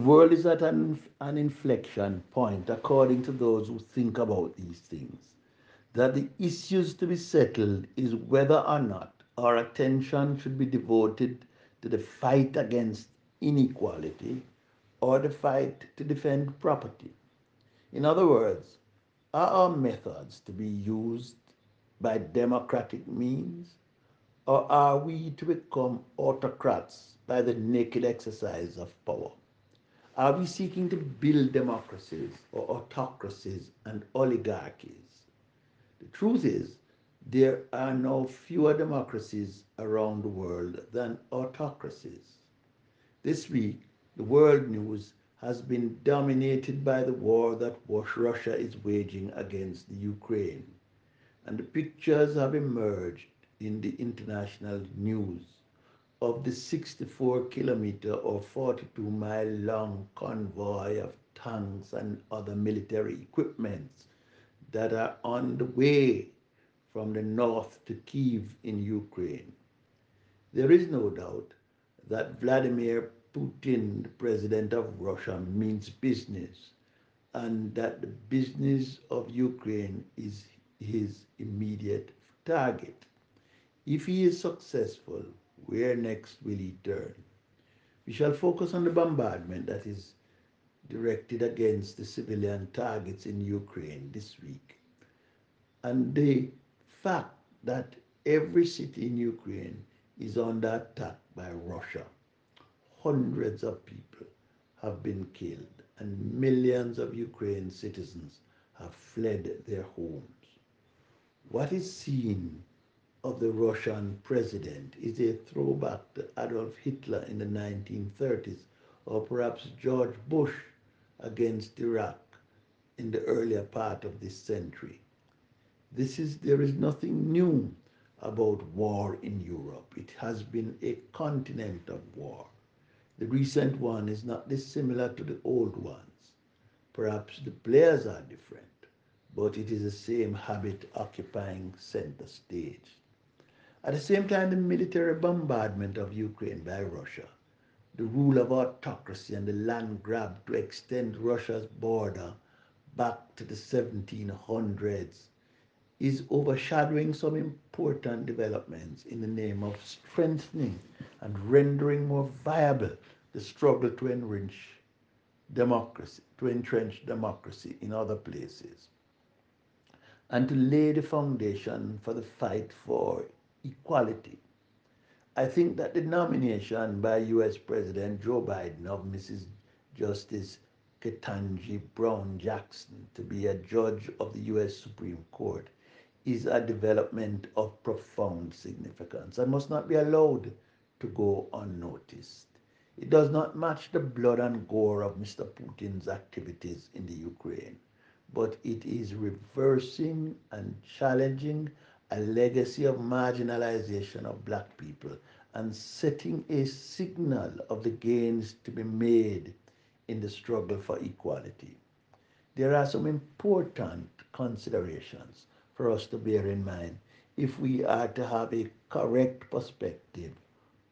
World is at an, an inflection point, according to those who think about these things. That the issues to be settled is whether or not our attention should be devoted to the fight against inequality or the fight to defend property. In other words, are our methods to be used by democratic means, or are we to become autocrats by the naked exercise of power? Are we seeking to build democracies or autocracies and oligarchies? The truth is, there are now fewer democracies around the world than autocracies. This week, the world news has been dominated by the war that Russia is waging against the Ukraine. And the pictures have emerged in the international news of the 64 kilometer or 42 mile long convoy of tanks and other military equipments that are on the way from the north to Kiev in Ukraine. There is no doubt that Vladimir Putin, the president of Russia, means business and that the business of Ukraine is his immediate target. If he is successful, where next will he turn? We shall focus on the bombardment that is directed against the civilian targets in Ukraine this week and the fact that every city in Ukraine is under attack by Russia. Hundreds of people have been killed and millions of Ukrainian citizens have fled their homes. What is seen of the Russian president is a throwback to Adolf Hitler in the 1930s or perhaps George Bush against Iraq in the earlier part of this century. This is there is nothing new about war in Europe. It has been a continent of war. The recent one is not dissimilar to the old ones. Perhaps the players are different, but it is the same habit occupying center stage. At the same time, the military bombardment of Ukraine by Russia, the rule of autocracy and the land grab to extend Russia's border back to the 1700s is overshadowing some important developments in the name of strengthening and rendering more viable the struggle to enrich democracy, to entrench democracy in other places, and to lay the foundation for the fight for equality. I think that the nomination by US President Joe Biden of Mrs. Justice Ketanji Brown Jackson to be a judge of the US Supreme Court is a development of profound significance and must not be allowed to go unnoticed. It does not match the blood and gore of Mr. Putin's activities in the Ukraine, but it is reversing and challenging a legacy of marginalization of black people and setting a signal of the gains to be made in the struggle for equality. There are some important considerations for us to bear in mind if we are to have a correct perspective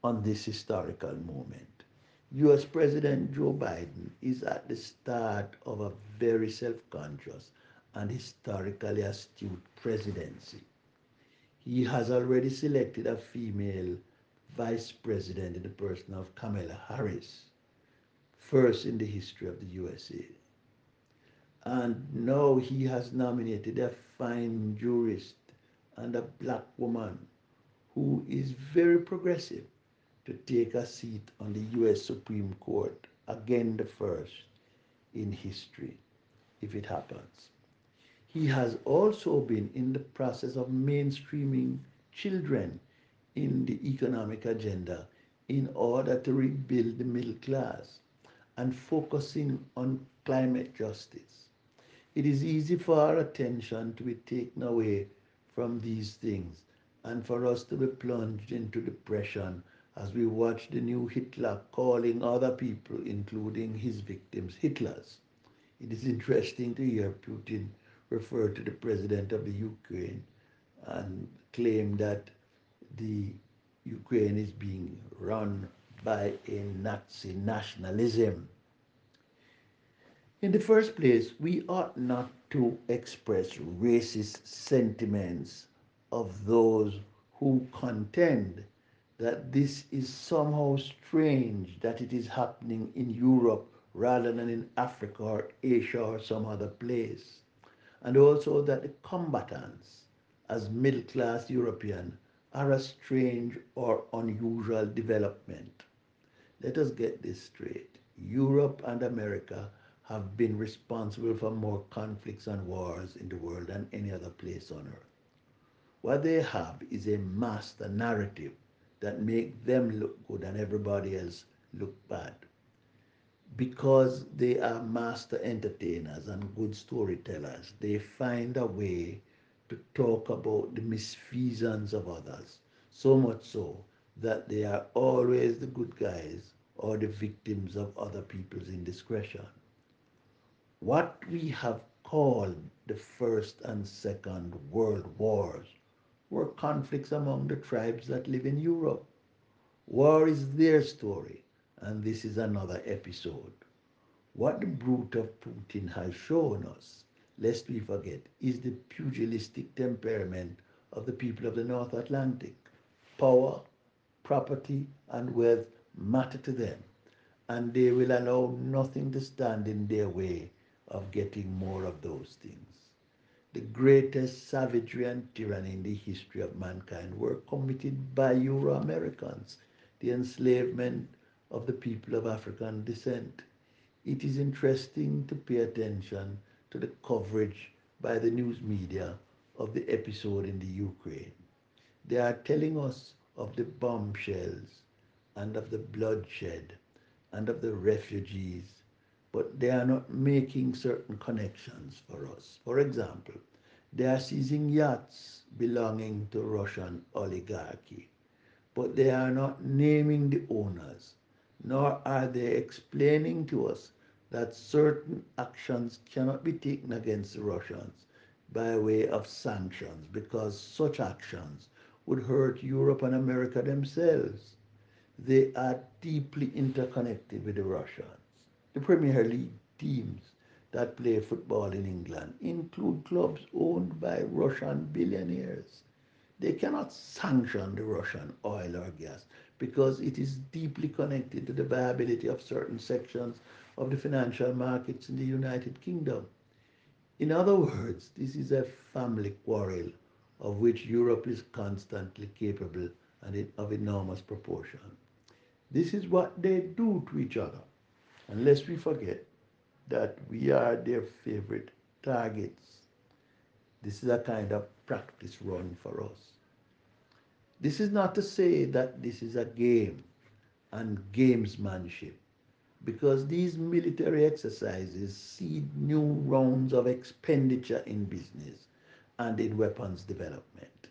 on this historical moment. US President Joe Biden is at the start of a very self conscious and historically astute presidency he has already selected a female vice president in the person of Kamala Harris, first in the history of the USA. And now he has nominated a fine jurist and a black woman who is very progressive to take a seat on the US Supreme Court, again the first in history, if it happens. He has also been in the process of mainstreaming children in the economic agenda in order to rebuild the middle class and focusing on climate justice. It is easy for our attention to be taken away from these things and for us to be plunged into depression as we watch the new Hitler calling other people, including his victims, Hitlers. It is interesting to hear Putin refer to the president of the Ukraine and claim that the Ukraine is being run by a Nazi nationalism. In the first place, we ought not to express racist sentiments of those who contend that this is somehow strange that it is happening in Europe rather than in Africa or Asia or some other place. And also that the combatants, as middle class European, are a strange or unusual development. Let us get this straight. Europe and America have been responsible for more conflicts and wars in the world than any other place on earth. What they have is a master narrative that make them look good and everybody else look bad. Because they are master entertainers and good storytellers, they find a way to talk about the misfeasance of others, so much so that they are always the good guys or the victims of other people's indiscretion. What we have called the First and Second World Wars were conflicts among the tribes that live in Europe. War is their story, and this is another episode. What the brute of Putin has shown us, lest we forget, is the pugilistic temperament of the people of the North Atlantic. Power, property, and wealth matter to them, and they will allow nothing to stand in their way of getting more of those things the greatest savagery and tyranny in the history of mankind were committed by Euro Americans, the enslavement of the people of African descent. It is interesting to pay attention to the coverage by the news media of the episode in the Ukraine. They are telling us of the bombshells and of the bloodshed and of the refugees but they are not making certain connections for us. For example, they are seizing yachts belonging to Russian oligarchy, but they are not naming the owners, nor are they explaining to us that certain actions cannot be taken against the Russians by way of sanctions because such actions would hurt Europe and America themselves. They are deeply interconnected with the Russians. The Premier League teams that play football in England include clubs owned by Russian billionaires. They cannot sanction the Russian oil or gas because it is deeply connected to the viability of certain sections of the financial markets in the United Kingdom. In other words, this is a family quarrel of which Europe is constantly capable and of enormous proportion. This is what they do to each other. unless we forget that we are their favorite targets. This is a kind of practice run for us. This is not to say that this is a game and gamesmanship, because these military exercises seed new rounds of expenditure in business and in weapons development.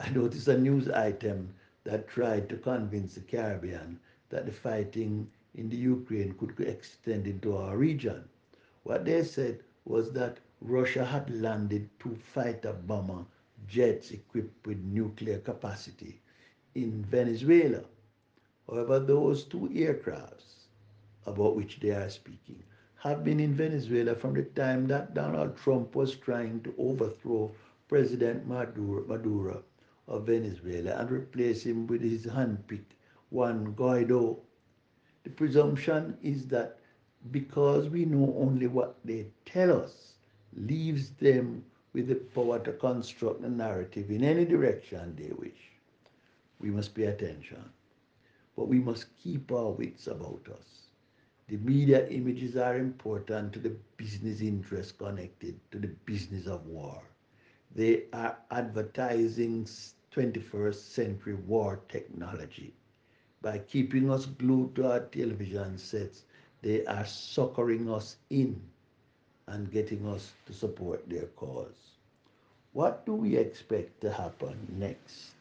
I noticed a news item that tried to convince the Caribbean that the fighting in the Ukraine could extend into our region. What they said was that Russia had landed two fighter bomber jets equipped with nuclear capacity in Venezuela. However, those two aircrafts about which they are speaking have been in Venezuela from the time that Donald Trump was trying to overthrow President Maduro, Maduro of Venezuela and replace him with his handpicked Juan Guaido the presumption is that because we know only what they tell us, leaves them with the power to construct a narrative in any direction they wish. We must pay attention, but we must keep our wits about us. The media images are important to the business interests connected to the business of war. They are advertising 21st century war technology. By keeping us glued to our television sets, they are suckering us in and getting us to support their cause. What do we expect to happen next?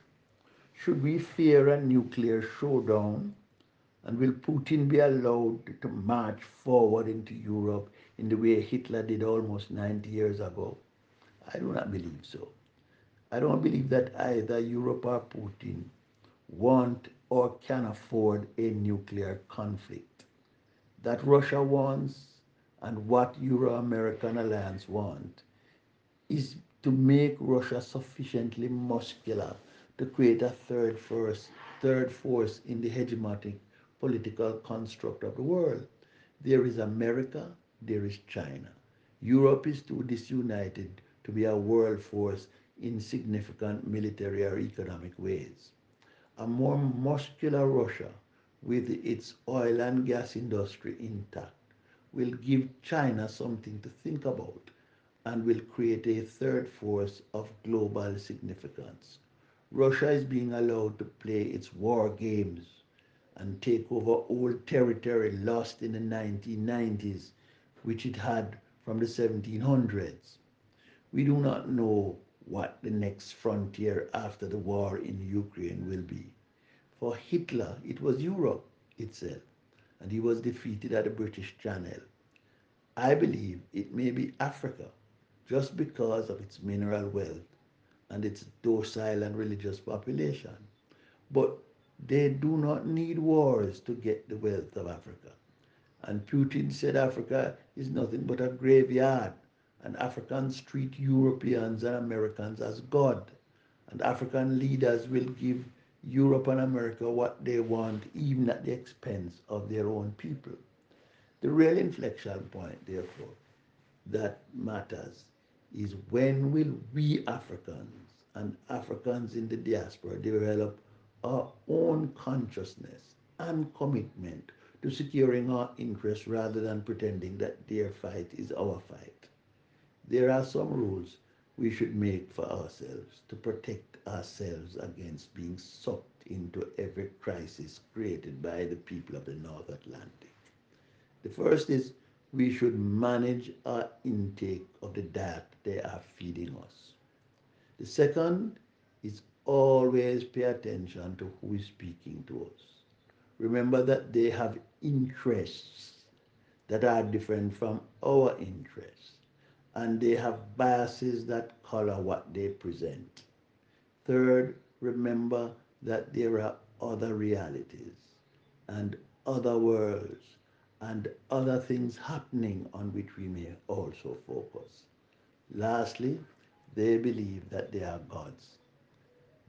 Should we fear a nuclear showdown? And will Putin be allowed to march forward into Europe in the way Hitler did almost 90 years ago? I do not believe so. I don't believe that either Europe or Putin want or can afford a nuclear conflict. That Russia wants and what Euro-American alliance want is to make Russia sufficiently muscular to create a third force, third force in the hegemonic political construct of the world. There is America, there is China. Europe is too disunited to be a world force in significant military or economic ways. A more muscular Russia with its oil and gas industry intact will give China something to think about and will create a third force of global significance. Russia is being allowed to play its war games and take over old territory lost in the 1990s, which it had from the 1700s. We do not know what the next frontier after the war in Ukraine will be. For Hitler, it was Europe itself and he was defeated at the British Channel. I believe it may be Africa just because of its mineral wealth and its docile and religious population. But they do not need wars to get the wealth of Africa. And Putin said Africa is nothing but a graveyard, and Africans treat Europeans and Americans as God. And African leaders will give Europe and America what they want, even at the expense of their own people. The real inflection point, therefore, that matters is when will we Africans and Africans in the diaspora develop our own consciousness and commitment to securing our interests rather than pretending that their fight is our fight. There are some rules we should make for ourselves to protect ourselves against being sucked into every crisis created by the people of the North Atlantic. The first is we should manage our intake of the diet they are feeding us. The second is always pay attention to who is speaking to us. Remember that they have interests that are different from our interests and they have biases that color what they present. Third, remember that there are other realities and other worlds and other things happening on which we may also focus. Lastly, they believe that they are gods,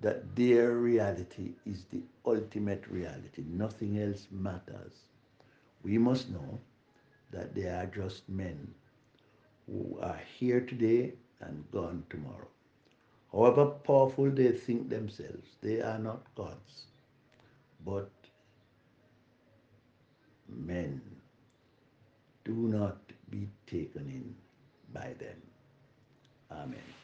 that their reality is the ultimate reality. Nothing else matters. We must know that they are just men who are here today and gone tomorrow. However powerful they think themselves, they are not gods, but men. Do not be taken in by them. Amen.